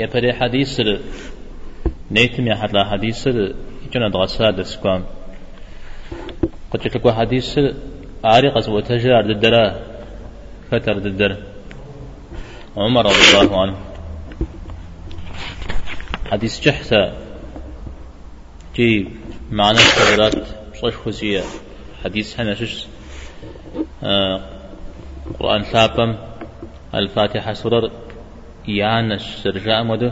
يا بري حديث نيتم يا حد لا حديث يجونا دغسا دسكوام قلت لك حديث عارق وتجار الدرا فتر الدر عمر رضي الله عنه. حديث جحثة جي معنى الشغلات صش خزية حديث هنا شش. آه قرآن ثابم. الفاتحة سرر. يانا الشرجاء مدو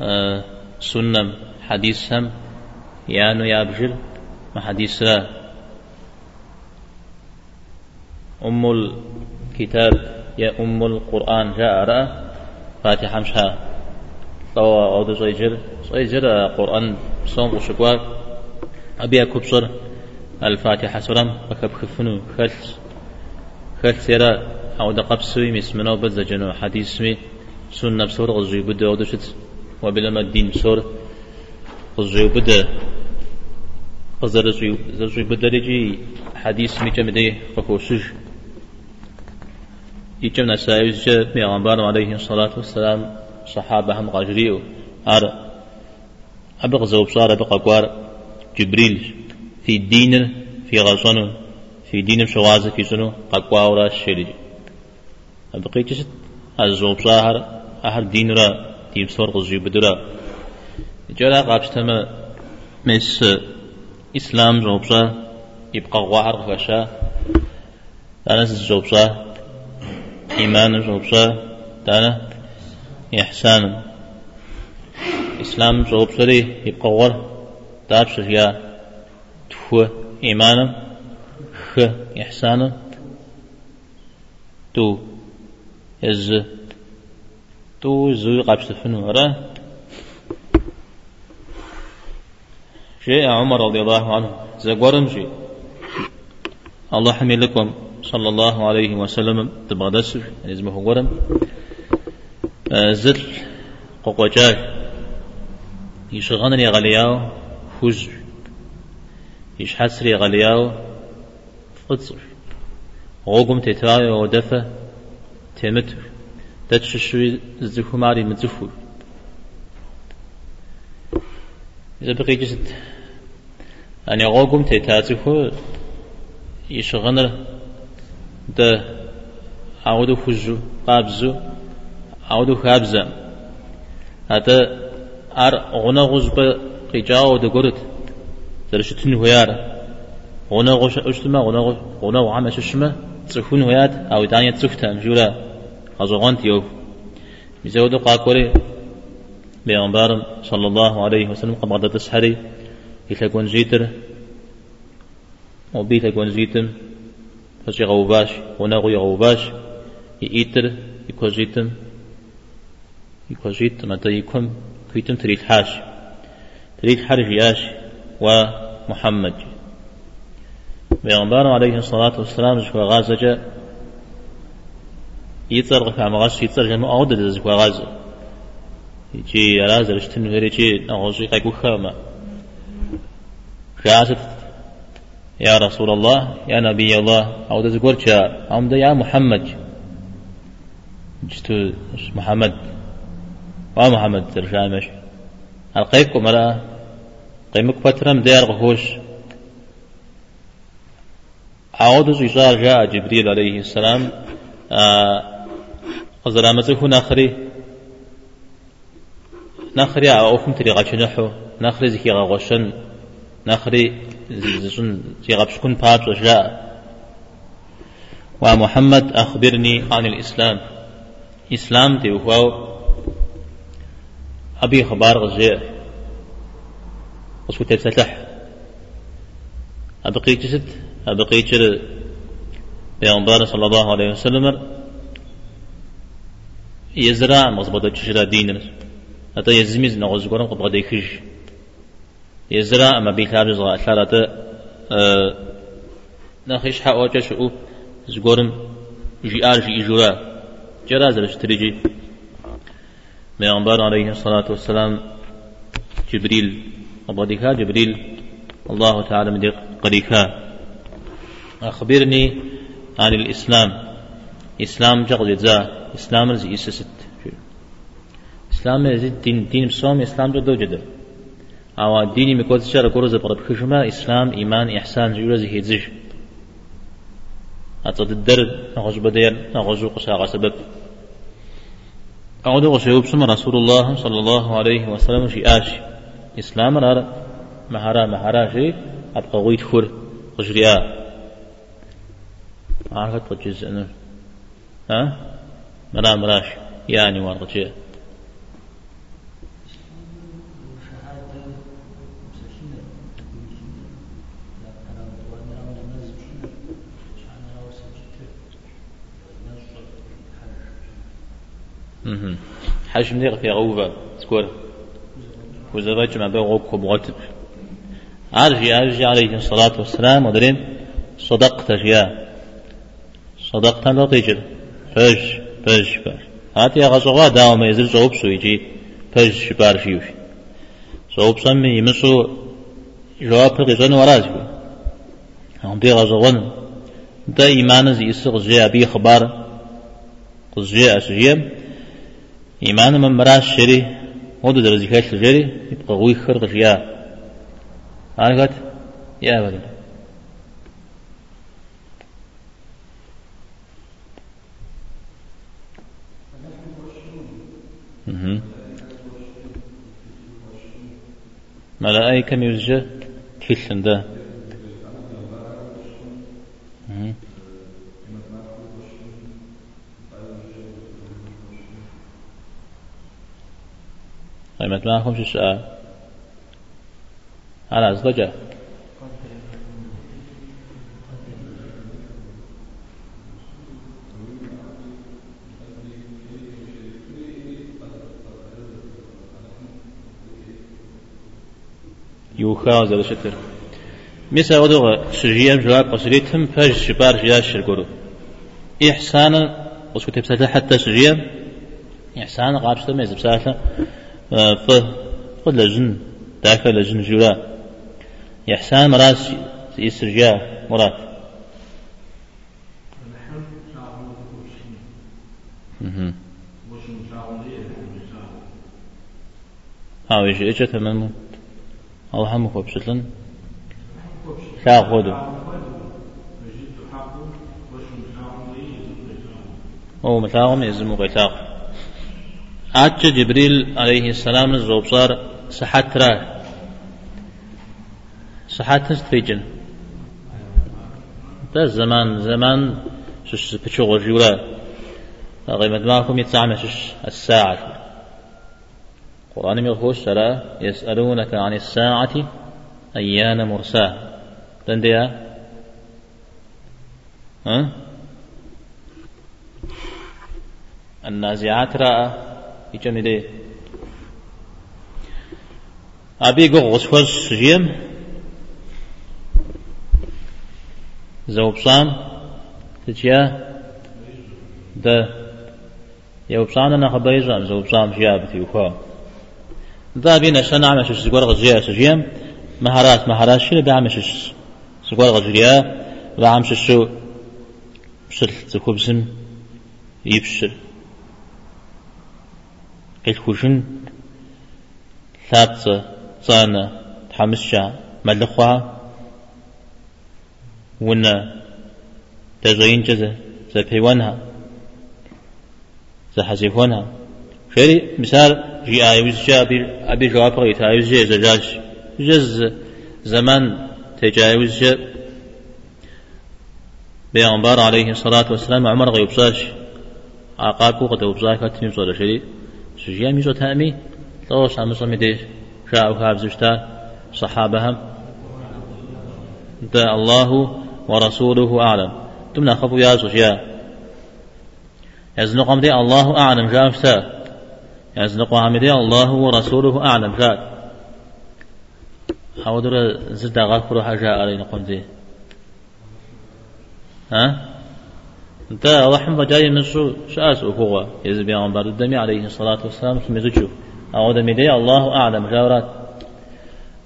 آه سنم حديثهم يانو يابجل ما حديث أم الكتاب يا أم القرآن جاء رأى فاتحة مشها. طوى أو صيجر صيجر قرآن صوم وشكوا أبي أكبصر الفاتحة سرم بكب خفنو خلص خلص يرى أو دقبسوي مسمنو بزجنو حديث سنة بسور غزوي بدا ودشت وبلما الدين بسور غزوي بدا قزر زوي بدا رجي حديث مي جمدي فكوشج يجمنا سايوز بيغمبار عليه الصلاة والسلام صحابة هم غاجريو أر أبغ زوب صار أبغ أقوار جبريل في الدين في غزون في دين شوازة في سنو قاقوا الشريج أبقي جسد الزوب صار أهر دين را دين صور غزيو بدرا جرا قابستما مس إسلام زوب صار يبقى غوار غشا. أنا زوب صار إيمان زوبسا دانا إحسان. إسلام زوبسري يقور داب سجيا تفو إيمان خ إحسان. تو إز تو زوي قابس فنو را جاء عمر رضي الله عنه زقورم جي الله حمي صلى الله عليه وسلم تبغدس يعني اسمه ورم آه، زل قوقجاي يشغنني غلياو فوز يشحسري غلياو فتصر غوغم تتاوي ودفة تمت تتششوي زخو ماري متزفو إذا بقي جسد. أن غوغم تتاتفو يشغنر ده عودو خجو قابزو عودو خابزا هذا أر غنا غزبة قجاو ده قرد. ترشتن هيار غنا غش أشتما غنا غش غنا وعم أششما تسخون هيات أو دانية تسختا جولا غزوغان تيوف مزودو قاكوري بيغمبار صلى الله عليه وسلم قبضة تسحري يتلقون زيتر. وبيتلقون زيتم. فشي غوباش. ونغوي غوباش يئتر يكوزيتم يكوزيت متى يكم كيتم تريد حاش. تريد حرج ياش. ومحمد. بيغمبار عليه الصلاة والسلام زكوا غازجة يتر غفا مغاش يتر جمع أودد زكوا غاز يجي يراز رشتن غيري جي نغوزي قيقو خاما خاصة يا رسول الله يا نبي الله تذكر شاء أم يا محمد جتو محمد ومحمد ترجع مش القيك مرا قيمك فترة ديار غهوش عود زيزار جاء جبريل عليه السلام أزرامته نخري نخري أوكم تريغا نحو. نخري زكي غوشن. نخري زون تيغب شكون باب جاء ومحمد أخبرني عن الإسلام. إسلام دي هو أبي خبار غزية وسو تفتح. أبقي جسد أبقي جسد بيغمبار صلى الله عليه وسلم. يزرع مصبطة جشرة دين أتا يزميز نغز قرم قد غدي خج يزرع أما بيتاب زغا ثلاثة أه نخيش حق وجه شؤو زغورم جي إجورا. جرا زرش تريجي بيغمبر عليه الصلاة والسلام جبريل. أبغديكا جبريل الله تعالى من قريكا أخبرني عن الإسلام. إسلام جغد جزا إسلام رزي إسست إسلام يزيد دين دين بسوم إسلام جو دو جدر أو ديني مكوت شر كورز برب خشما إسلام إيمان إحسان جورز هيزج أتد الدر نغز بدير نغز قشاق سبب أعود وشيوب سم رسول الله صلى الله عليه وسلم في آش إسلام رار مهارا مهارا شيء أبقى غويت خور غجريا عارفت وجزء ها مرا مراش يعني ورغجيه حاج من في غوبة سكور وزواج ما بين غوك وبغتب عارجي عارجي عليه الصلاة والسلام ودرين صدقت يا. صدقت لا تجر فج فج فج هاتي غزوا داو ما يزل صوب سويجي فج بار فيوش صوب سمي يمسو جواب غزن ورازي هم بي غزوان دا إيمان زي إسق زي أبي خبار قزي أسجيم إيمان من مراش شري ودو درزي كاش جري يبقى غوي خرق يا عارفت يا ولد ملائكة ميوزجة كيشن ده قيمت معكم شو السؤال على أزدجة يوخا زاد شتر. مسا ودغ شجيم جواب قصريتهم فج شبار جياش شرقرو إحسانا وسكت بساتة حتى شجيم إحسانا قابشتا ميز بساتة. ف خد لجن داك لجن جولا إحسان مراس يسرجا مراد. ها ويش إيش تمام أو هم خوبشتلن لا خودو. أو متاعهم يزمو قيتاق. آتش جبريل عليه السلام الزوبصار صحت را. صحت تفيجن ده زمان زمان شش بشو غجورا قيمة معكم يتسعى شش الساعة. قرآن يخوش سلا يسألونك عن الساعة أيان مرساها تنديا ها؟ النازعات رأى يجمع دي. أبي قو غسوس جيم. زوب صام. تجيا؟ ده يوب صام أنا خبيزان زوب صام جياب بينا سنة عمش سجور غزيا سجيم مهارات مهارات شنو بعمش سجور غزيا بعمش شو بشل تكوبسن يبشل. الكوشن ثابتة صانة تحمسشا ملخوا ونا تزوين جزا زبيوانها زحزيفونها شري مثال جي آيوز جا أبي أبي جواب غيت آيوز جا زجاج جز زمان تجاوز جا بيغمبار عليه الصلاة والسلام عمر غيب صاش. عقاكو قد وبصاك تنم صلاة شريك سجيا ميزو تامي توش عم صمي ديش شاء وخاب زشتا صحابهم دا الله ورسوله أعلم. تمنا خفو يا سجيا يزنق دي الله أعلم جاء فتا يزنق دي الله ورسوله أعلم. أو در زد غفر حاجة علينا قمدي ها؟ أنت رحم جاي من شو شاس هو يزبي عن بعد الدم عليه الصلاة والسلام في مزجو أو دم دي الله أعلم. جاورات.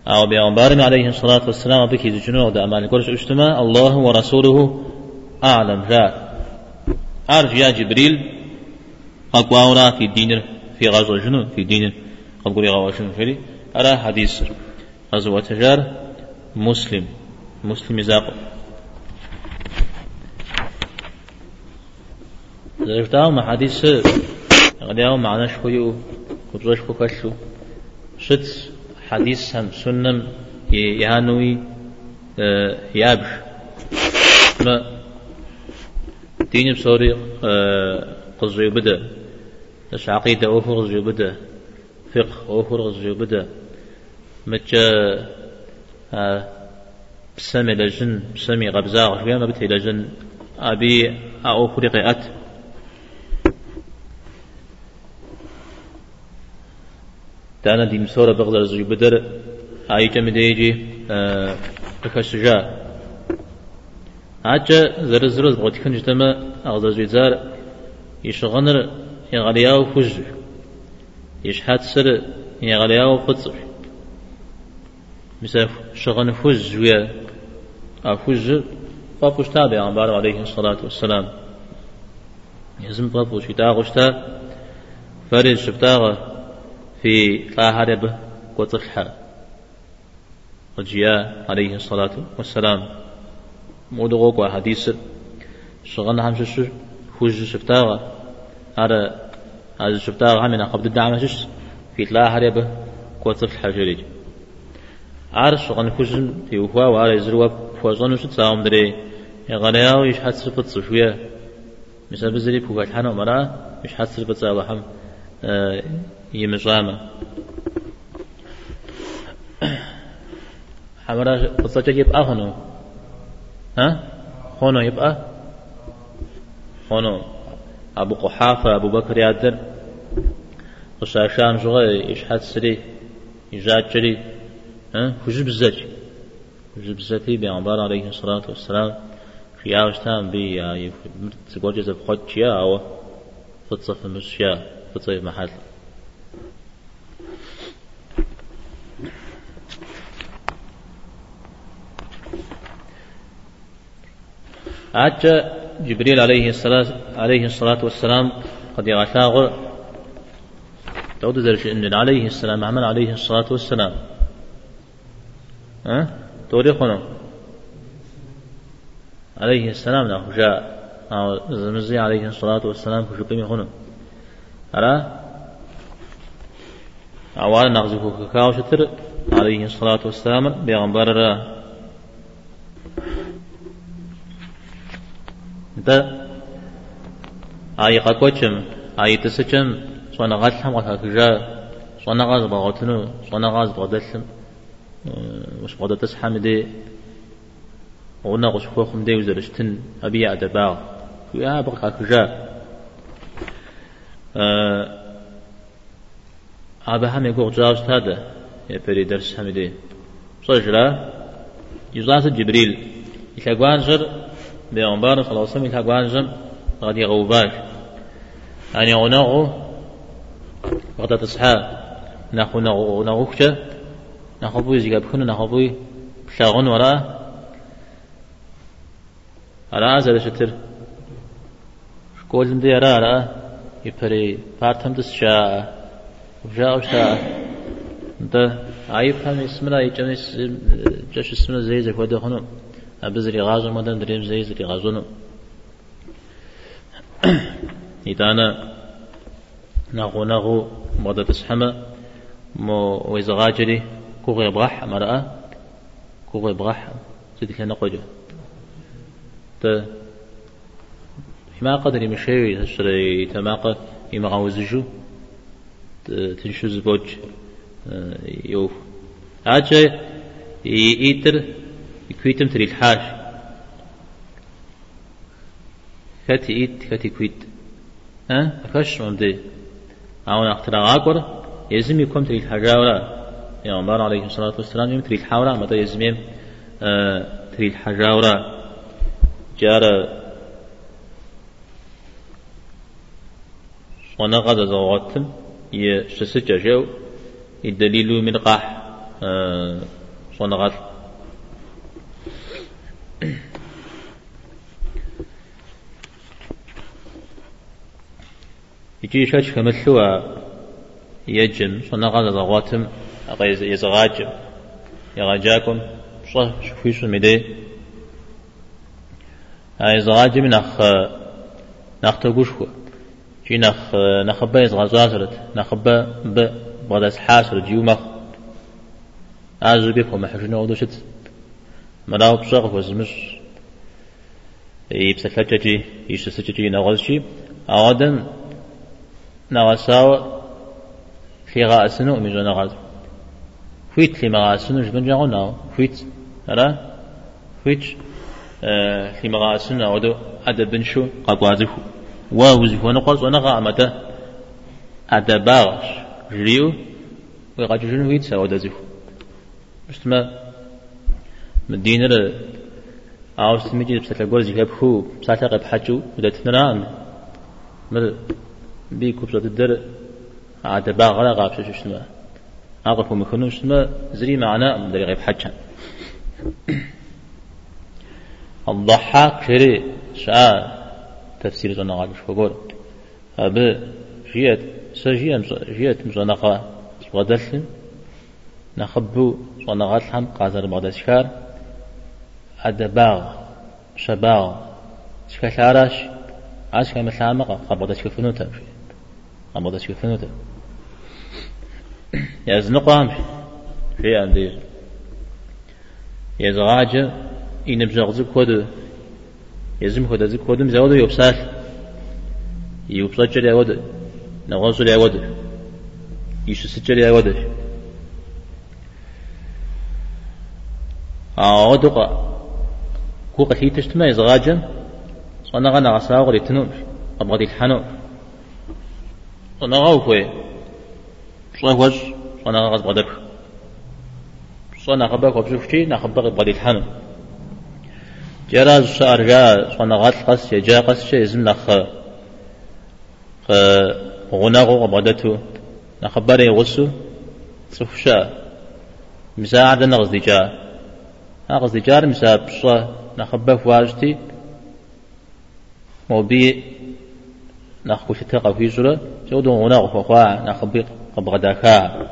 أو بيغمبار عليه الصلاة والسلام بك يزجنو دا أمان كورش اجتماع الله ورسوله أعلم. جاء أرج يا جبريل. أقواونا في الدين. في غزوة جنو في دين قبل غواشن فري أرى حديث غزوة تجار مسلم. مسلم زاق زرفتاو ما حديث غدياو معنا شويو كبزوش كوكشو شت حديث هم سنم يهانوي آه، يابش. ما دين بصوري آه، قزوي بدأ. اش عقيدة أوفر بدا فقه أوفر بدا متى آه، بسمي لجن بسمي غبزاغ شوية ما بتهي لجن. أبي أوفر قيأت تانا دي مسورة بغدر زوج بدر. هاي جم ديجي آه بكشجا. عجا زر زر بغت كن جتما أغزر زوجار يشغنر يغلياو فج يشحات سر يغلياو قطر مثلا شغن فج ويا أفج بابوش تابع عن عليه الصلاة والسلام. يزم بابوش يتاغشتا فرد شبتاغه في طاهر وطلحة وجياء عليه الصلاة والسلام. مودغوك وحديث. شغلنا هم شش خوش شفتاغا هذا هذا شفتاغا همنا قبل الدعم شش في طاهر وطلحة جريج عارش شغل خوش في وفا وعلى يزروا فوزون وش تساهم دري؟ يغنياو يش حد سرفت صشوية مثل بزري فوفا حنا مرا يش حد سرفت صاحب يمجامة حمرا قصة يبقى هنا ها؟ هنا يبقى؟ هنا أبو قحافة أبو بكر يادر وشاشان جغي يشحات سري يجاد جري ها خجب الزج خجب الزتي بيعنبار عليه الصلاة والسلام في عاوشتان بي يعني تقول جزء بخوت أو فتصف مشيا فتصف محل. عاد جبريل عليه الصلاة عليه الصلاة والسلام قد يغشاغ تعود ذلك إن عليه السلام عمل عليه الصلاة والسلام. ها؟ توريخنا عليه السلام له جاء. زمزي عليه الصلاة والسلام كشبه هنا أرى؟ أولا نغزي كاو شتر عليه الصلاة والسلام بيغمبر انت اي قاكوچم اي تسچم صونا غاتلهم غاكجا صونا غاز بغوتنو صونا غاز بغدلم مش بغدا تسحم دي ونا غش خوخم دي وزرشتن ابي ادباغ يا بغا كجا أبا هم يقول جاوز هذا يبري درس هم دي صجرا يزاس جبريل يكاقوان جر بيغمبار صلى الله عليه وسلم يتحقوان جم غادي غوباش أن يغنغو وقت تصحى نخو نغو نغوكتا نخو بوي زيقاب كنا نخو بوي بشاغن وراء على زاد شتر شكول دي أرى أرى يبري بارتم تسشاء وجاء وشاء انت عيب هم اسمنا يجمع جاش اسمنا زي زي فوده خنو أبزري غازو مدن دريم زي زري غازونو إتانا نغو نغو مدى تسحما مو ويزغاجري كوغي بغح مرأة كوغي بغح سيدي لنا قجو ت ما قدري مشيوي تشري تماقة إما غاوزجو تنشوز بوج يوف. أجا يتر كويتم تري الحاش كاتي إيت كاتي كويت. ها؟ فكش ممدي أو نخترع عقر يزم يكون تري الحجاورة. يا عمر عليه الصلاة والسلام يوم تري الحاورة متى يزم آه تري الحجاورة. جار ونغض زوغتم يشسج جو الدليل من قاح آه صنغت يجي شاش كمثلوا يجم صنغا زغواتم يزغاجم يغاجاكم صح شو مدي هاي زغاجم نخ نخ تقوشكو شي نخ نخبا يزغازازرت نخبا ب بغداس حاسر جيومخ أزبيك ومحجنا ودوشت مراو بصغ وزمش يبسفتجي يشتسجي نغزشي أودن نغساو في غاسنو ميزو نغاز. فيت لي مغاسنو جبن جاغو ناو. فيت را فيت لي مغاسنو أودو أدبنشو قاقوازفو واوزفو نقص ونغا أمتا أدباغش جريو. ويقاججون فيت ساودازفو اشتما مدينة أو سميجي بساتلا غورزي كابخو بساتلا قب حاجو ودتنا مر بيكو بسات الدر عاد باغلا غاب شو شنو. أقف مكنو شنو زري معنا مدري غيب حاجة الضحاك شري شاء تفسير زنا غاب شو بقول أب جيت سجيت جيت مزنقة غدلن نخبو صنغات هم قازر بعد شكار أدباغ شباغ. شكشارش عاش كم سامقة قبضة شكفنوتا قبضة شكفنوتا يزنقهم في عندي يزغاجة إن بزغز كود يزم كود زك كود مزود يبسال يبسال يود نغوص يود يشسجل يود أودق كو قتي تشتما يزغاجا صنع غنا غساغ لتنوم أبغى الحنو صنع غوفوي صنع وج صنع غز بدك صنع غبك وبشوفتي نخبق أبغى الحنو جراز شعر جا صنع غات قص يجا قص شيء زم نخ خ غناغو أبغدتو نخبر يغسو صفشا مساعدة نغز دي جا. أغز جار مساب صا نخبه فواجتي موبي نخبو شتاق في زرا جودو غنا غفوا نخبي قبغداكا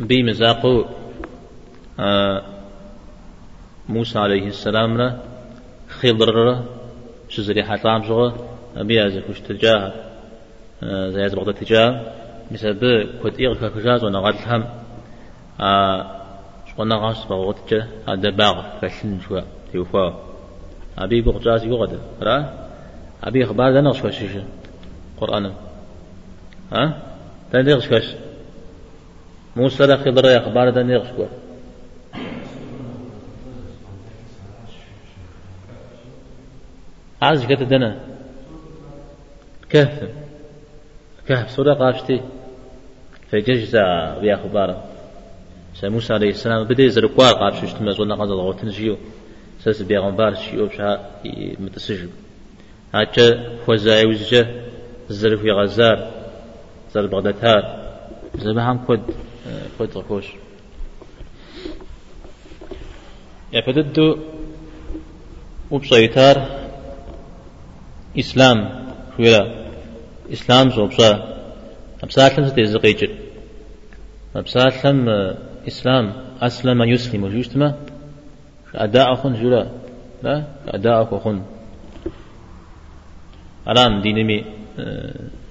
بي مزاقو موسى عليه السلام را خضر را شزري حتام زغا أبي أزل كش تجاه زي بغداد تجاه بسبب كنت إيغ كجاز ونغاد الهم شقنا غاش بغوت جا هذا باغ فشن شوا يوفا. أبي بغجاز يغد را؟ أبي إخبار ده نغش كش قرآن. ها؟ ده نغش كش موسى ده خضر إخبار ده نغش كوا عايز كده دنا كهف. كهف سورة قاشتي فججزا بيا خبارة موسى عليه السلام بدي زرقوا قابش اشتما زونا قد ضغوتن جيو ساس بيا غنبار شيو بشا متسجل هاتا خوزاي وزجا زرف يا غزار زر بغدادار زبهم كود كود غفوش يا فددو وبصيتار إسلام خويلا إسلام زوبصا أبسالم ستيزقيجر أبسالم إسلام أسلم يسلم وجوشتما أداء أخن جولا لا أداء أخن ألآن دينمي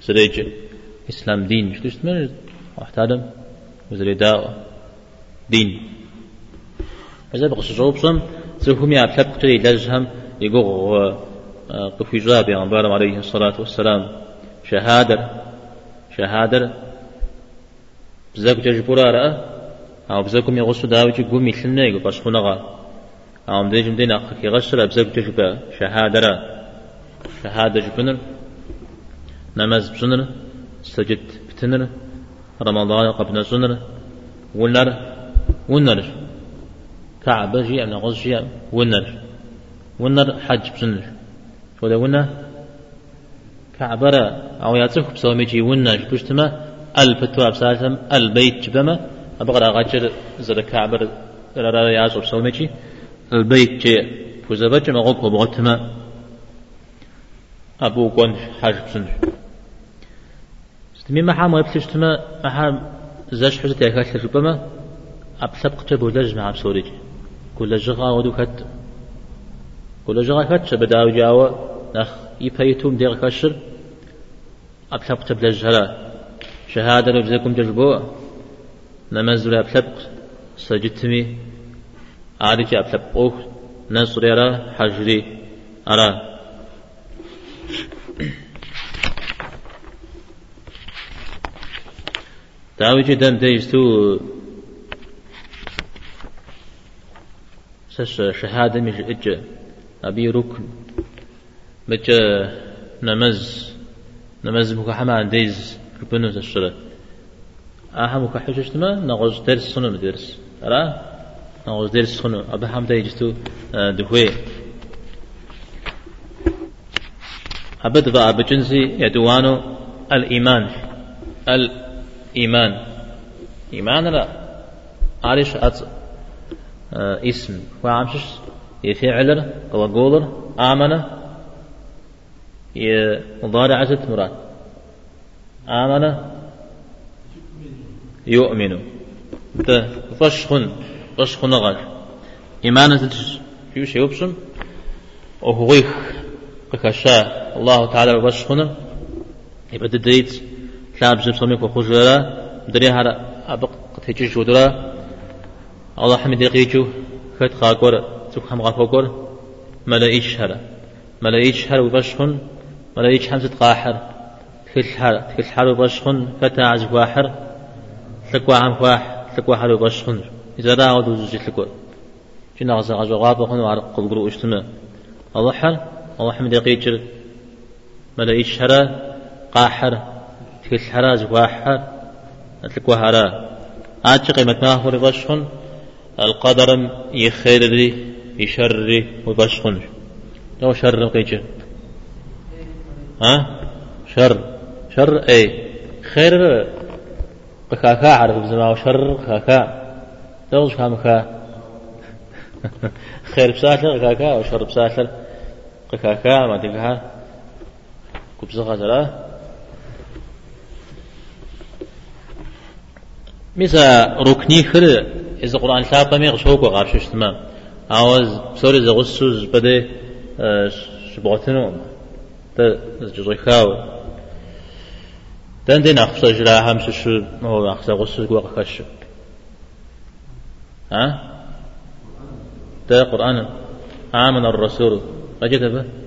سريج إسلام دين شتوشتما واحتادم وزري داء دين. إذا بقص جوبصم زهمي أبلاب قتلي لجهم يقول قفي جابي عن عليه الصلاة والسلام. شهادة. شهادة. بزاك جبورا رأى. أو بزاكم يغسو داوجي قومي لنا يقول بس خنغا أو مدري جمدين أخك يغسر بزاك جبا شهادة رأى. شهادة جبنر. نماز بسنر. سجد بتنر. رمضان قبل سنر. ونر. ونر. كعبة جي أنا غز جي ونر. ونر حج بسنر. ده ونر كعبرة أو ياترك بسومي جي ونا جبشتما الفتوى بسالتم البيت جبما. أبغى أغجر زر كعبر را يازو بسومي جي البيت جي فوزبج مغوك وبغتما أبو كون حاج بسنج ستمي تما ما حام زاش حزت يا كاش ربما أبسبق تبو لج مع بسوريج كل جغا ودو كت كل جغا كت بداو جاوا. نخ يبيتوم دير كشر أبسبق تبلج هلا شهادة نبزكم جربوا نمزل أبسبق سجدتمي عارج أبسبقوه نصر يرى حجري أرى. دعوي جدا ديستو سش شهادة مش إج أبي ركن. مج نمز نمز مك حما ديز ربنا تشرى أها مك حجج ما نغز درس سنة درس. أرى نغز درس سنة أبا حم ديجتو دهوي أبد بقى بجنسي يدوانو الإيمان الإيمان إيمان لا عارش أت آه اسم. وعمشش يفعل وقولر آمن يضارعة مراد. آمن؟ يؤمن. فشخن فشخن غال إيمان تدش يوش يوبشم وهويخ بكشا الله تعالى فشخن يبقى ديت شاب جب سمي وخجرة دري هذا أبق تيجي جودرا الله حمد يقيجو. خد خاكور. هم غفوكور ملايش هذا. ملايش هذا وبشخن ملايش حمزة قاحر تكل حر تكل حر وبشخن فتا عز واحر تكوا عم واح تكوا حر وبشخن. إذا لا عود وزوج تكوا جنا غزا غزا غاب خن وعرق قلقلو اشتما الله حر الله حمد يقيجر ملايش هذا قاحر تكل حراز واحد أتلك وهرا آتش قيمة ما هو ربشخن القدر يخير لي يشر لي وبشخن. لو شر قيجة ها؟ شر. شر أي خير. قكاكا عرف بزما وشر قكاكا دوش كامكا خير بساتر قكاكا وشر بساتر قكاكا ما تقها كبزغة ثلاث مثل ركني خر إذا قرآن شاب مي غشوك وغارش تمام عاوز بسوري إذا غسوز بدي شبعتنو. تا جزوي خاو. دان دين أخصى جلا هم شو هو أخصى غسوز وغاكش ها؟ ده قرآن آمن الرسول. أجد به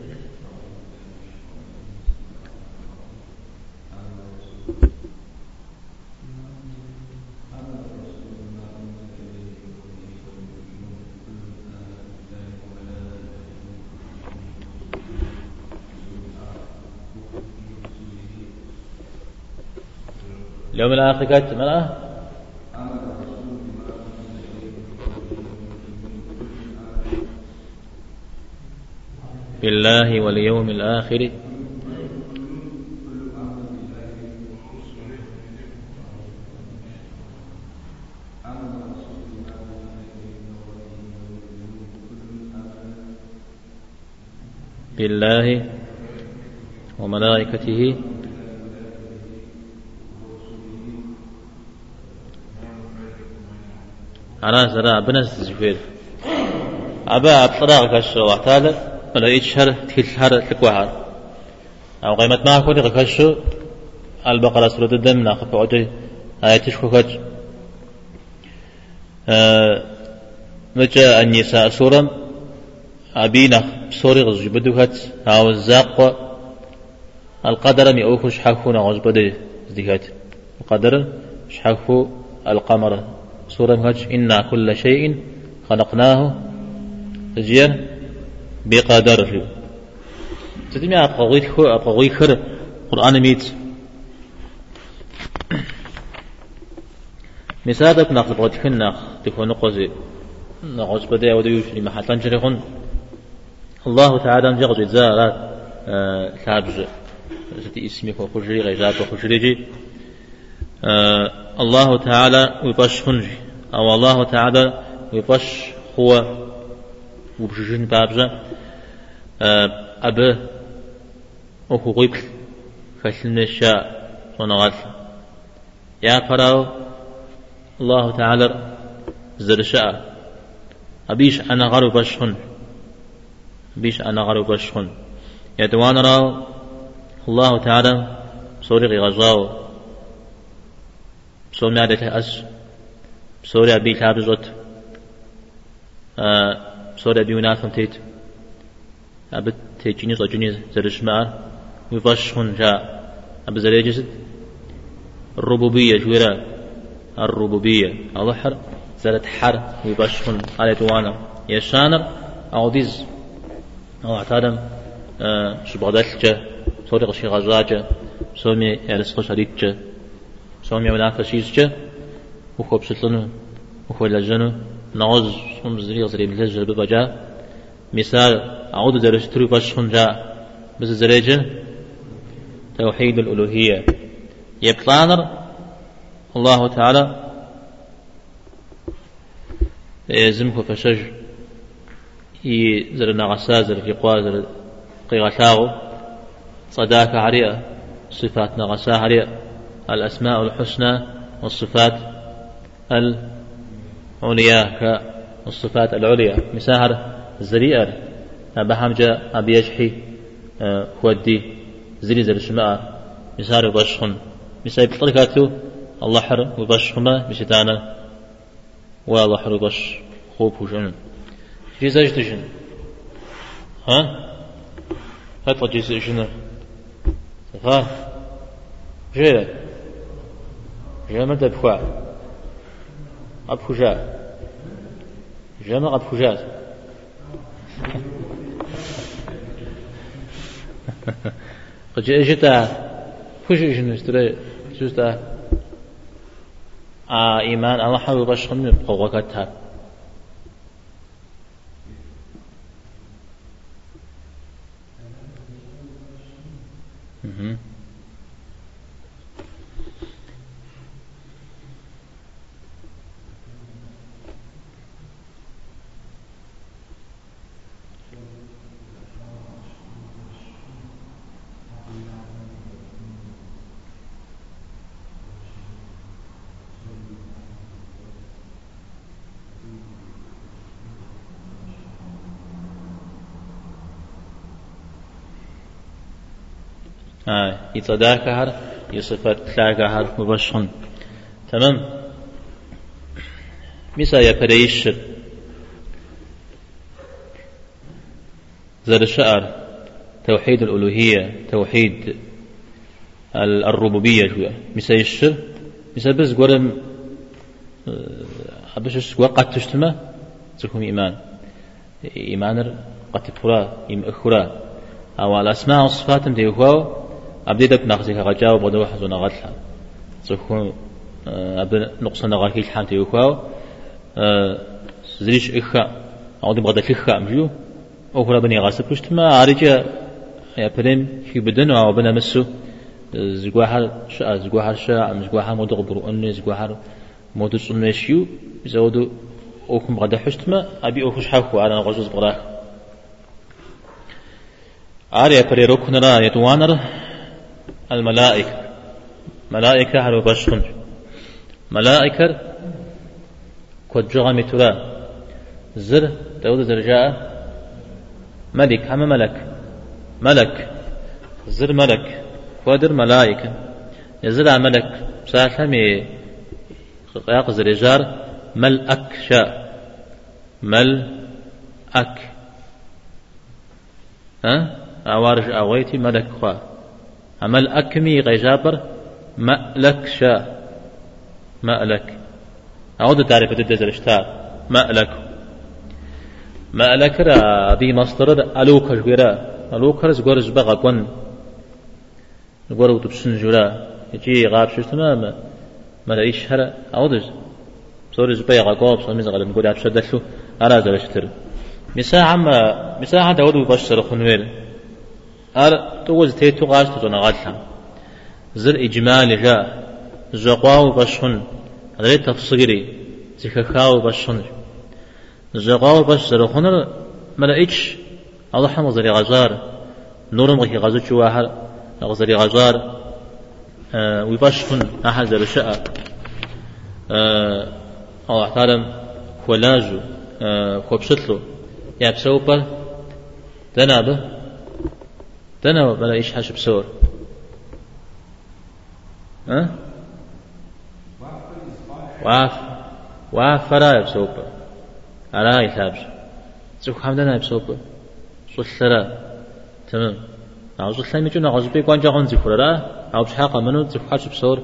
اليوم الآخر قالت مرأة بالله واليوم الآخر. بالله وملائكته. أنا سرا بنس زفير أبا أبطراغ كشو وحتالا ولا يتشهر تكشهر تكوهر. أو قيمة ما أكون كشو البقرة سورة الدم ناخذ بعدي آية تشكو أه مجا النساء سورة أبينا سوري غزج بدوهت أو الزاق القدر مي أوكو شحكونا غزج بدي زديهت القدر شحكو القمر. سورة مهج إنا كل شيء خلقناه. زين بقدر تدمي أبغى خو أبغى خر قرآن ميت؟ مثال نقص بغت كنا تكون قزي نقص بدأ وديوش لما حتى جريخون الله تعالى نجغز إزارات ثابج ستي اسمك وخجري غيزات وخجري آه الله تعالى ويبش خنجي. أو الله تعالى ويبش هو وبشجن بابجا. آه أب أخو غيبل فشلنا الشاء ونغال يا فراو الله تعالى زرشاء. أبيش أنا غرو بشخن بيش أنا غرو بشخن يدوان راو الله تعالى سوري غزاو سومي عدته أس سوري أبي تابزوت آه سوري أبي وناثم تيت أبت تيجيني صجيني زرشمار ويبشخن جاء أبي زريجسد الربوبية جويرا الربوبية أظهر زرت حر ويبشخن على توانا يشانر أو ديز أو اعتادم شبغدالجة سوري غشي غزاجة سومي يرسخ شريكجة سومي ولاك شيزجة وخوب شتلنو وخوب لجنو. نعوز سوم زريغ زريب لجة ببجا مثال أعود درش تري بشخن جا. بس زريجة توحيد الألوهية يبطانر الله تعالى يزمه فشج يزر نغسا زر في قوا زر قيغتاغو صداك عريئة صفات نغسا عريئة الأسماء الحسنى والصفات العليا والصفات العليا. مساهر زريئة بحمجة أبي يجحي ودي زري زر شماء مسار بشخن مسار بطريقاته الله حر وبشخما بشتانا والله حر وبش خوب وجنن جيزاج تجن ها؟ هات جيز جن ها؟ جيلا جيلا ما تبخوا أبخجا جيلا ما أبخجا قد جئتا استري جوستا آ إيمان الله حلو بشخن بقوة Mm-hmm. آه يتصداك هر يصفات تلاك هر مبشخن تمام؟ مثال يا فريش زر الشعر توحيد الألوهية توحيد الربوبية شوية. مثال الشر مثال بس قرم حبش قد تشتمه؟ تكون إيمان. إيمان قد تبرا إيم أخرى. أو الأسماء والصفات مديهوا أبدي دك نقصي كغجاو بدو حزو نغتلا زخون أب نقص نغاكي الحان تيوكاو زريش إخا أو دي بغدا كخا أو كلا بني غاسب ما عارجة يا بريم في بدن أو بنا مسو. زغوحر شا زغوحر شا أم زغوحر مودو برو أني زغوحر مودو سنشيو زودو أوكم بغدا ما أبي أوكش حاكو على غزوز بغراك آريا بري ركنرا يتوانر. الملائكة. ملائكة هل بشخن ملائكة جغمي ترى. زر داود زرجاء ملك هم ملك. ملك. زر ملك. قدر ملائكة. يزرع ملك. ساحمي. قياق مل أك شاء. مل أك. ها؟ أوارج أويتي ملك خواه عمل أكمي غيجابر مألك شا مألك. أعود تعرف تدزر اشتار مألك. مألك را دي مصدر ألوك جويرا ألوك زغور زبغا قون زغور وتبسن جورا. يجي غاب شو تمام ما لا يشهر أعود صور زبغا قوب صور مزغل نقول عبشر دلو أرى زرشتر مساعة مساعة داود بشر خنويل. أر توز تيتو غاش تزونا غالها زر إجمال جاء زقواو بشون غير تفصيلي زكاكاو بشون زقواو بش زر خنر ملا إيش الله حمد زري غزار نورم غي غزو شواهر غزري غزار أه ويبشفن أحد الشاء أه أو احترم ولاجو أه خوبشتلو يا بسوبر دنا بلا إيش حاش بسور ها؟ واف واف فرا بسوبر على يثابش زوج حمدنا بسوبر صلرا تمام. عاوز الثاني جونا عاوز بي قوان جاغون زفرا عاوز حاقا منو؟ زفحاش بسور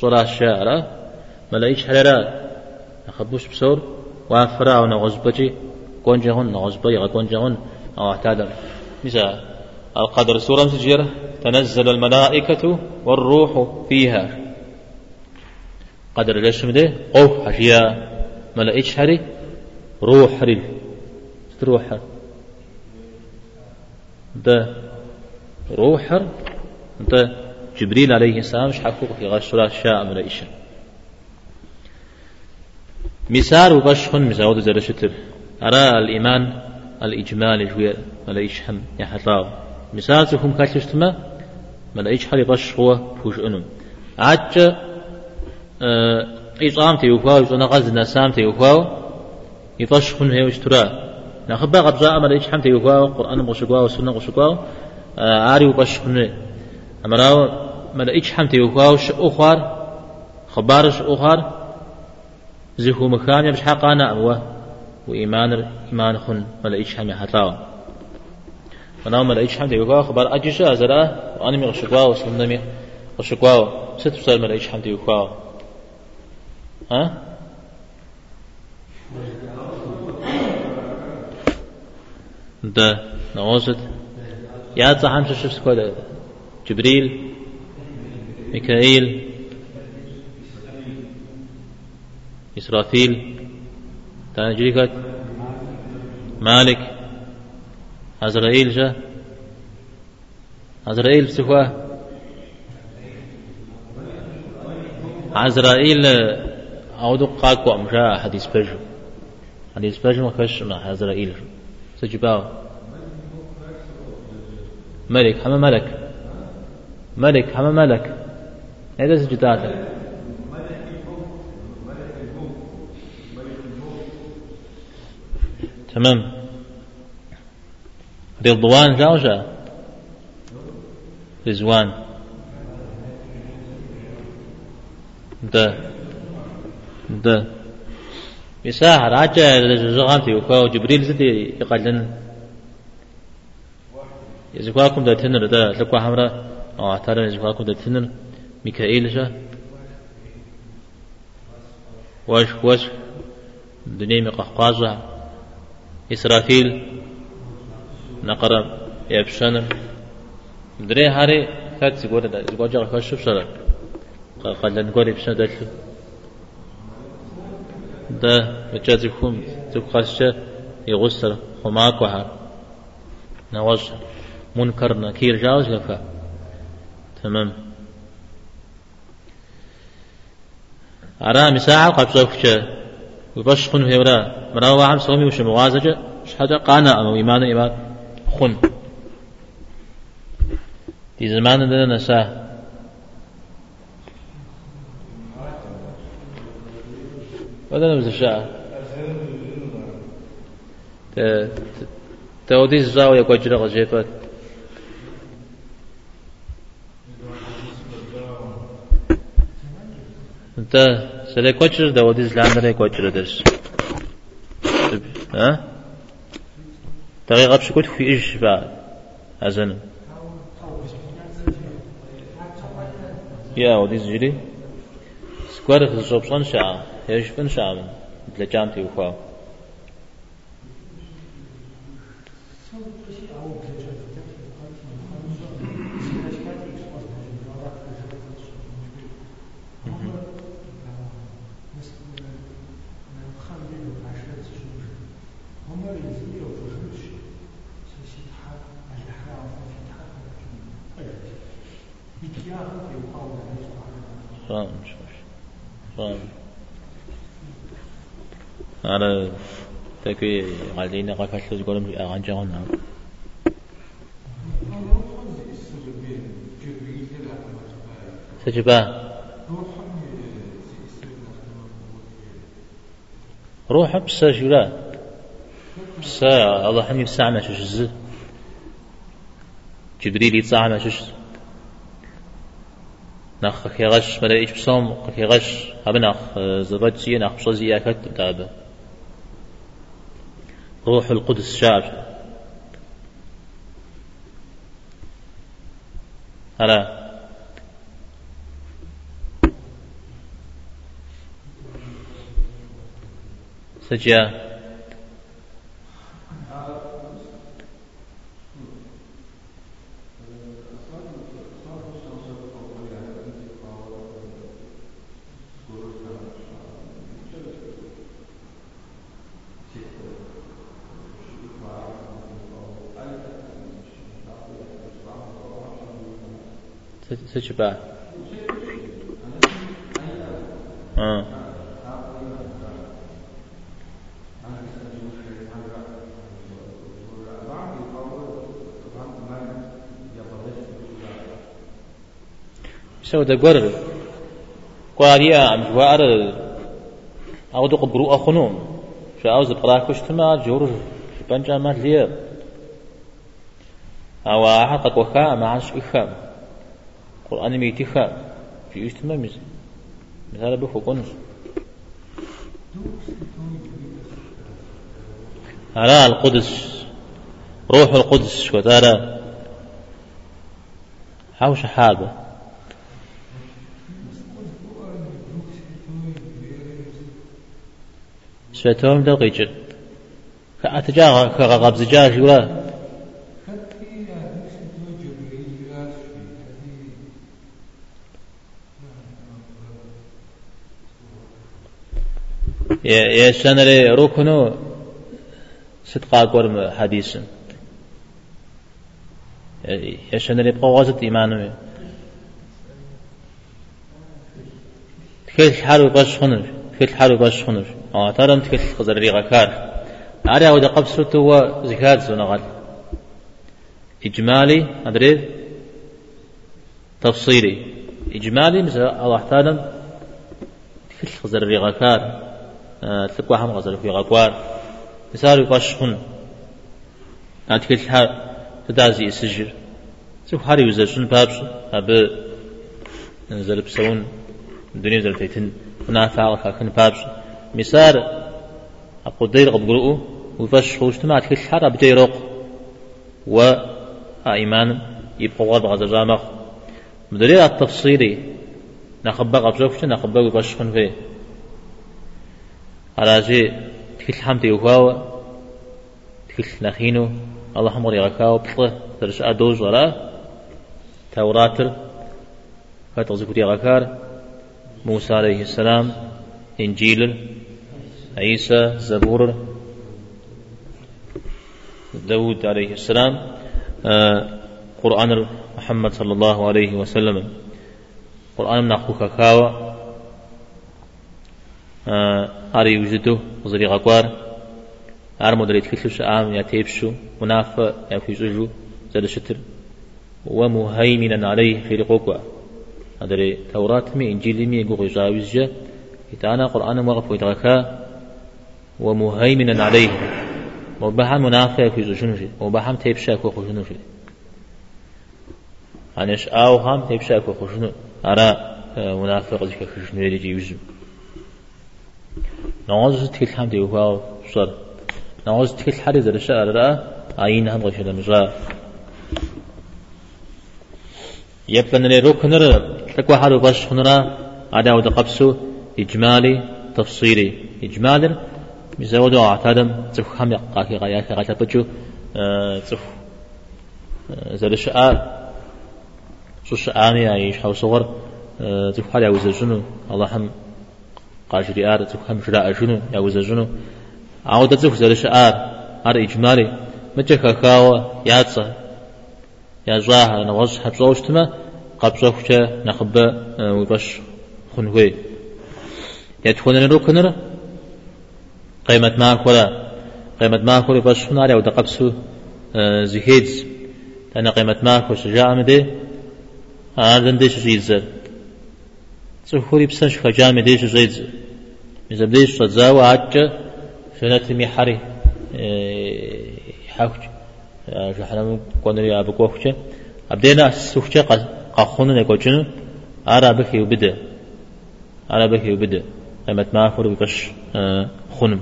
صلاة الشاعرة ملايش حرارا أخبوش بسور وافرا ونغوز بجي. قوان جاغون. نغوز بي قوان جاغون. أو احتادا مثال القدر. سورة مسجيرة تنزل الملائكة والروح فيها. قدر ليش ده؟ قوف حشيا ملائكة حري روح حري روح ده. روح ده جبريل عليه السلام مش حقوق في غشرة من إيشا مثال وبشخن مزاود زرشتر أرى الإيمان الإجمالي جوية ملا إيشهم يحطاو تكون كاتشتما ملا إيش حري بش هو فوش عج آه إيصام تيوكواو يصنع غزنا سام تيوكواو يبشخن هي وشترا. نخبا قبزا أمر إيش حم تيوكواو قرآن مغشقواو سنة مغشقواو آري وبشخن أمراو ملا إيش حم تيوكواو شأخوار خبارش أخر زهو مكان يبش حقانا أموه. وإيمان إيمان خن إيش هم يحتاو. ونام ولا إيش هم تيوكا خبر أجيش أزرا وأنا مي غشقوا وسلم مي غشقوا ست سال ولا إيش هم تيوكا ها؟ ده نوزد يا تزحم شو سكودا جبريل ميكائيل إسرافيل. تاجريكت مالك. عزرائيل جا عزرائيل سخوا عزرائيل أودو قاكو أمشا حديث بجو حديث بجو مكش مع عزرائيل سجباو ملك حما ملك. ملك حما ملك. هذا سجداته تمام. رضوان زوجة؟ رضوان. ده. ده. مساحة راجع زغامتي وكاو جبريل زدي يقلن. يزكواكم ده تنر ده. لكوا حمرا. أو اعترى يزكواكم ده تنر. ميكائيل جا واش واش دنيا مقاقازة إسرافيل. نقرا يبشن دري هاري فات سيقول ده سيقول جاك كشف شرا قال نقول يبشن ده ده بجاز يكون تبخش يغسر خماك وها نواز منكر نكير جاوز لفا. تمام. أرى مساعة قد صوفك وبش خن هورا مرا. وعم صومي وش موازجة شهادة قانا أما إيمان إيمان. خون. دي زمان ده نسا ماذا نمز الشاعة توديس الزاوية كوي جنة غزيفات انت سلي كوتشر دوديس لاندري كوتشر درس ها تغي غبش كنت في إيش بعد؟ أزن. يا وديز جري سكوار في الصبصان شعا يش فن شعا من تلجامتي فاهم فاهم. على تكي غالين قفل تقولهم أغنجهم نعم تجباه روح بسا جلا بسا الله حني بسا عنا شش جبريل يتسا عنا شش نخ كي غش ملا إيش بصوم كي غش هبنخ زبطي نخ بصوزي أكتب تابه روح القدس شاب هلا. سجيا. تشبه آه. سو ده قرر قاريا عم جوار أو دو قبرو اخنوم شو اوز براكوش تما جور. بنجا ليه أو حقق وخا ما اخام ميتيخا في مز مثال بخو قنص. على القدس روح القدس شو ترى حوش حابة سويتهم دقيقة كأتجاه كغاب زجاج ولا يا سنري ركنو صدقا قرم حديث. يا سنري بقوازة إيمانو تكل حالو باش خنر تكل حالو باش خنر. آه ترم تكل خزر ريغا كار. أريا ودا قبسوت هو زكاة زنغال إجمالي أدري؟ تفصيلي. إجمالي مثل الله تعالى. تكل خزر ريغا كار. تلقوا هم غزل في غقوار مثال يقشخن أتكل حال تدازي السجر سوف هاري وزرشن بابش أب نزل بسون الدنيا زل تيتن هنا فعل خاكن بابش مثال أقول دير قبقرؤه وفش خوش تما أتكل حال أبجي روق و إيمان يبقى غض غزل رامخ مدري التفصيلي نخبق أبجوكش نخبق وفشخن فيه على جي تكل حمد يوهاو تكل نخينو الله حمر يغكاو بطل ترش أدوز ولا توراتر. فتغزك يغكار موسى عليه السلام إنجيل عيسى زبور داود عليه السلام آه قرآن محمد صلى الله عليه وسلم. قرآن نخوك كاوا أري يوجدو وزري غقوار أر مدري تكلش آم يا تيبشو منافع يا فيجوجو زاد شتر. ومهيمنا عليه في رقوقوا أدري توراة مي إنجيل مي يقول جاوزجا إتانا قرآن موقف ويتغكا ومهيمنا عليه وبحم منافع في زوجنوشي وبحم تيبشا كو خشنوشي أنش آو هم تيبشا كو خشنو أرى منافق ذيك خشنو يجي يوزم نعوز تكل حمد يوهاو صر نعوز تكل حد إذا رشاء رأى عين هم غشنا مجا يبقى نري روك نرى تكوى حد باش خنرا عدا ودا قبسو إجمالي تفصيلي إجمالي مزودو أعتادم تفو هم يقاكي غاياكي غايا بجو تفو إذا رشاء شو شآني عيش حو صغر تفو حد يوزر الله هم قاشري آر تفهم شراء شنو يا وزا شنو؟ عودة تفك زرش آر آر إجمالي. مجا كاوا ياتسا يا زاها نوز حبزوش تما قبزوش نخبا وبش خنوي يدخلن رو كنر قيمة ما كولا قيمة ما كولا بس خناري أو دقبسو زهيدز. أنا قيمة ما كولا شجاع مدي. آردن ديش جيزر صخوري بسنش خجامي ديش زيد مزبديش صدزاوة عجة سنة ميحري حوش جحنا قنري أبو كوخشة أبدينا سوخشة قخونا نكوشنو أرى بكي وبدأ أرى بكي وبدأ. لما تمافر بكش خنم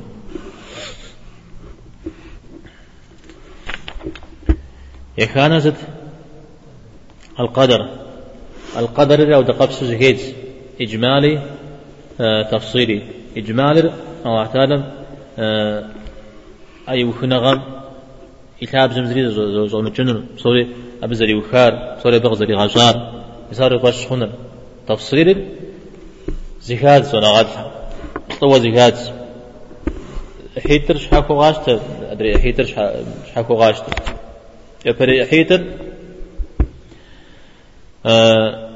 يخانزت القدر القدر أو دقبس زهيد إجمالي آه تفصيلي. إجمالي أو أعتالم آه أي وخنغم إتاب زمزري زو مجنن صوري أبزري وخار صوري بغزري غشار يسار باش خنر تفصيلي زهاد صنعات طوى زهاد. حيتر شحاكو غاشت أدري حيتر شحاكو غاشت. يا حيتر آه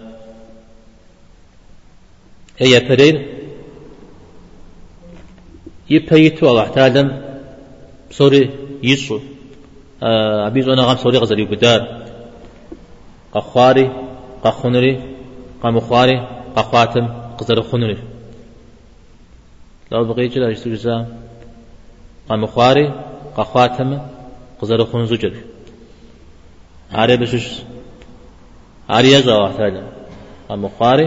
هي فرير يبيتو الله تعالى. بصوري يسو. آه أبيز أنا غام صوري غزالي بدار قخواري قخونري قمخواري قخواتم قزر خونري. لو بقيت لا يستجزا قمخواري قخواتم قزر خون زجر. عاري بشش يزا الله تعالى. قمخواري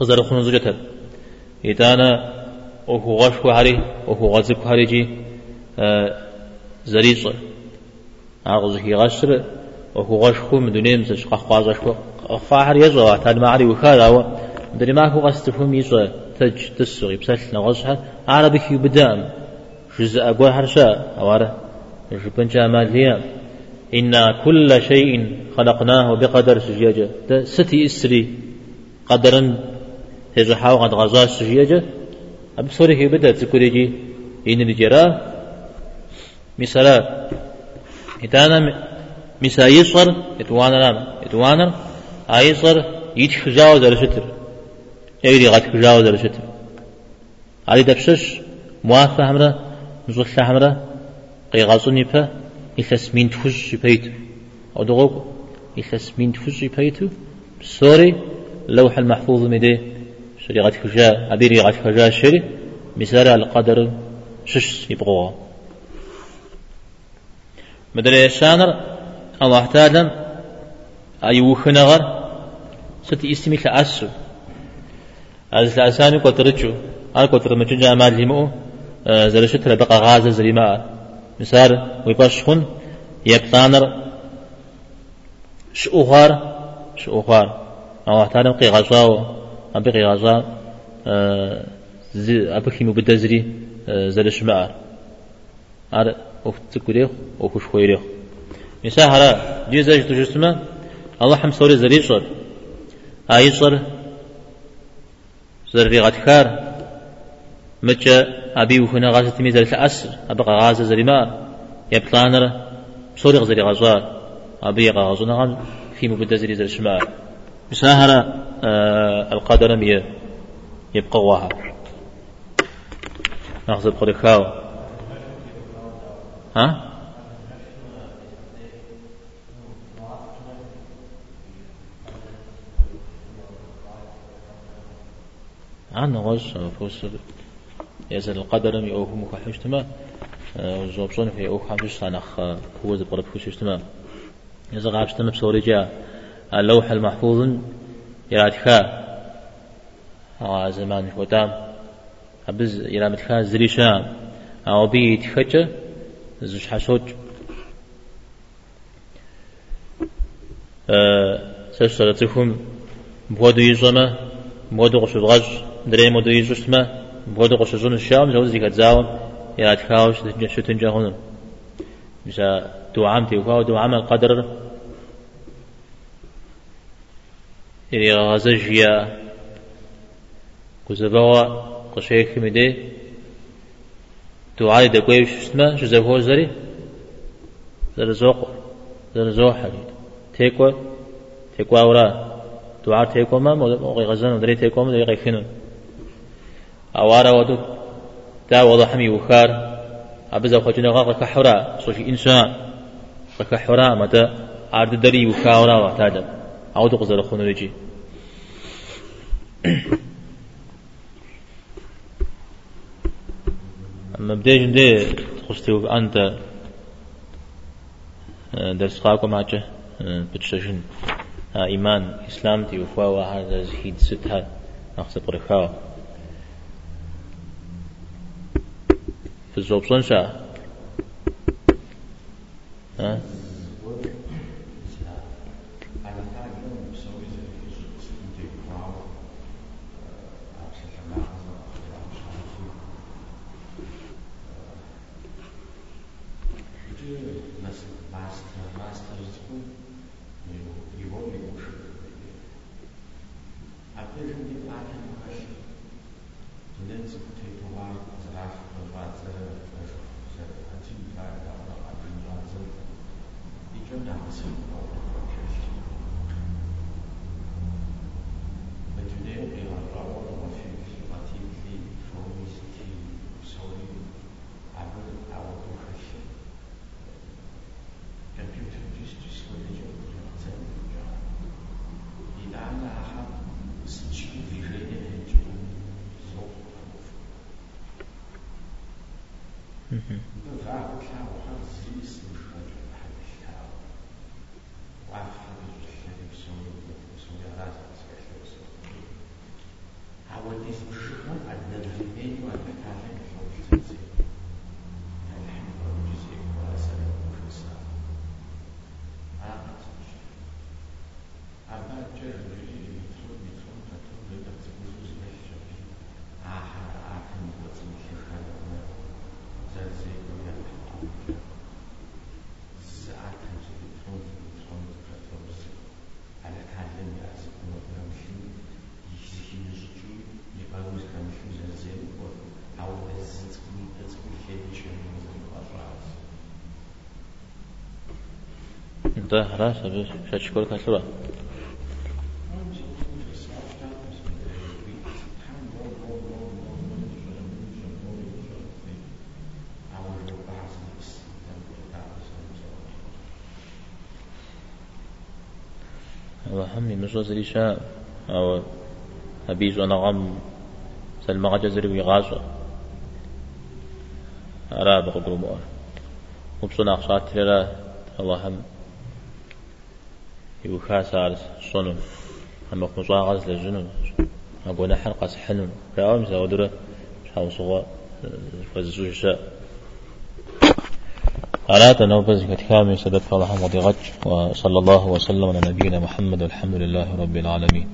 خزر خون زجتر إتانا وهو غش هاري وهو غزك هاري جي زريص أغز هي غشر وهو غش خو من دونين زش قخواز غش قخواهر يزوا تاد معري وخالا و دري ما هو غستفهم يزوا تج تسوغي بسال نغزها عربي بدام جزء أقوى هرشا أواره جبن جامال إن كل شيء خلقناه بقدر سجيجة. ستي إسري قدرا تزحاو قد غزا سجيجة. أبصره بدأ تكوريجي إن الجرا مثلا إتانا مسا يصر إتوانا نام. إتوانا أيصر يتخجاو در شتر. يري غد خجاو در شتر. علي دبشش موافة همرا نزوح همرا قيغازوني فا إخس من تفش بيت. أو دغوك إخس من تفش بيت. سوري لوح المحفوظ مدي شريعة خجا أبيري غات خجا شري. مسارع القدر شش يبغوها مدري شانر؟ الله تعالى أي وخنغر ست إسمي لأسو از لأساني قطرتشو. أنا قطر مجن جامال لمو زرشت لبقى غازة زريماء. مسار ويباشخون يبطانر شؤخار شؤخار أو تعالى قي غزاو أبي قي غزا أبي خيمو بدزري زل شمعر أر أوف تكوريخ أوف خويريخ. مسا هرا جيزاج تجسمه الله حم سوري زري صر أي صر زر في غتكار متى أبي وهنا غازة تميز الأسر أبقى غازة زريمار يبطانر سوري غزري غزار أبي غازة نغم في مبدأ زري زر شمال. مساهرة آه القدر مية يبقى واها ناخذ بقريخاو ها؟ عن غش فوسر يزل القدر مي أوه مكحوش تما وزوبصون في أوه حمش صنخ هو زبر بخوش تما يزل غابش تما بسوري جاء. اللوح المحفوظ يراتخا أو زمان ودام أبز يرامتخا زريشا أو بي تخجة زوج حسوج سيسر تفهم بودو يزوما بودو الغج دري مودو يزوشتما بودو قش زون الشام زوج زي كتزاوم يا تخاوش شو تنجحون مش دوعام تيوكاو دوعام القدر. إلي غازجيا كوزبوا قشيك مدي دعاء دقوي شو اسمه شو زر زوق زر زوح تيكو تيكو أورا. دعاء تيكو ما موغي غزان ودري تيكو ما دري غيفينون ودو تا وضع حمي وخار. أبزا خجنا غاقا كحورا صوشي إنسان كحورا متى عرض دري وخاورا وحتاجا عودو قزر خونو يجي أما بديج ندي تخستيو أنت. درس خاكو معجة بتشجن إيمان إسلام تي وفوا وهذا زهيد ستها. نقص برخاو في الزوب صنشا ها خلاص مش هتشكرك هتلوها وهمي مش وزري شاء أو أبيز أنا غم سلمى جزري ويغازو بقدر مؤر. وبصنا أخشات الله هم. يوخاس عرس صنم. أما قمصوا غاز لجنون أقول حلقة سحنون رأوا مسا ودرة شاو صغا فزوج شاء على تنوبز كتكامي سدد فالله مضي غج وصلى الله وسلم على نبينا محمد والحمد لله رب العالمين.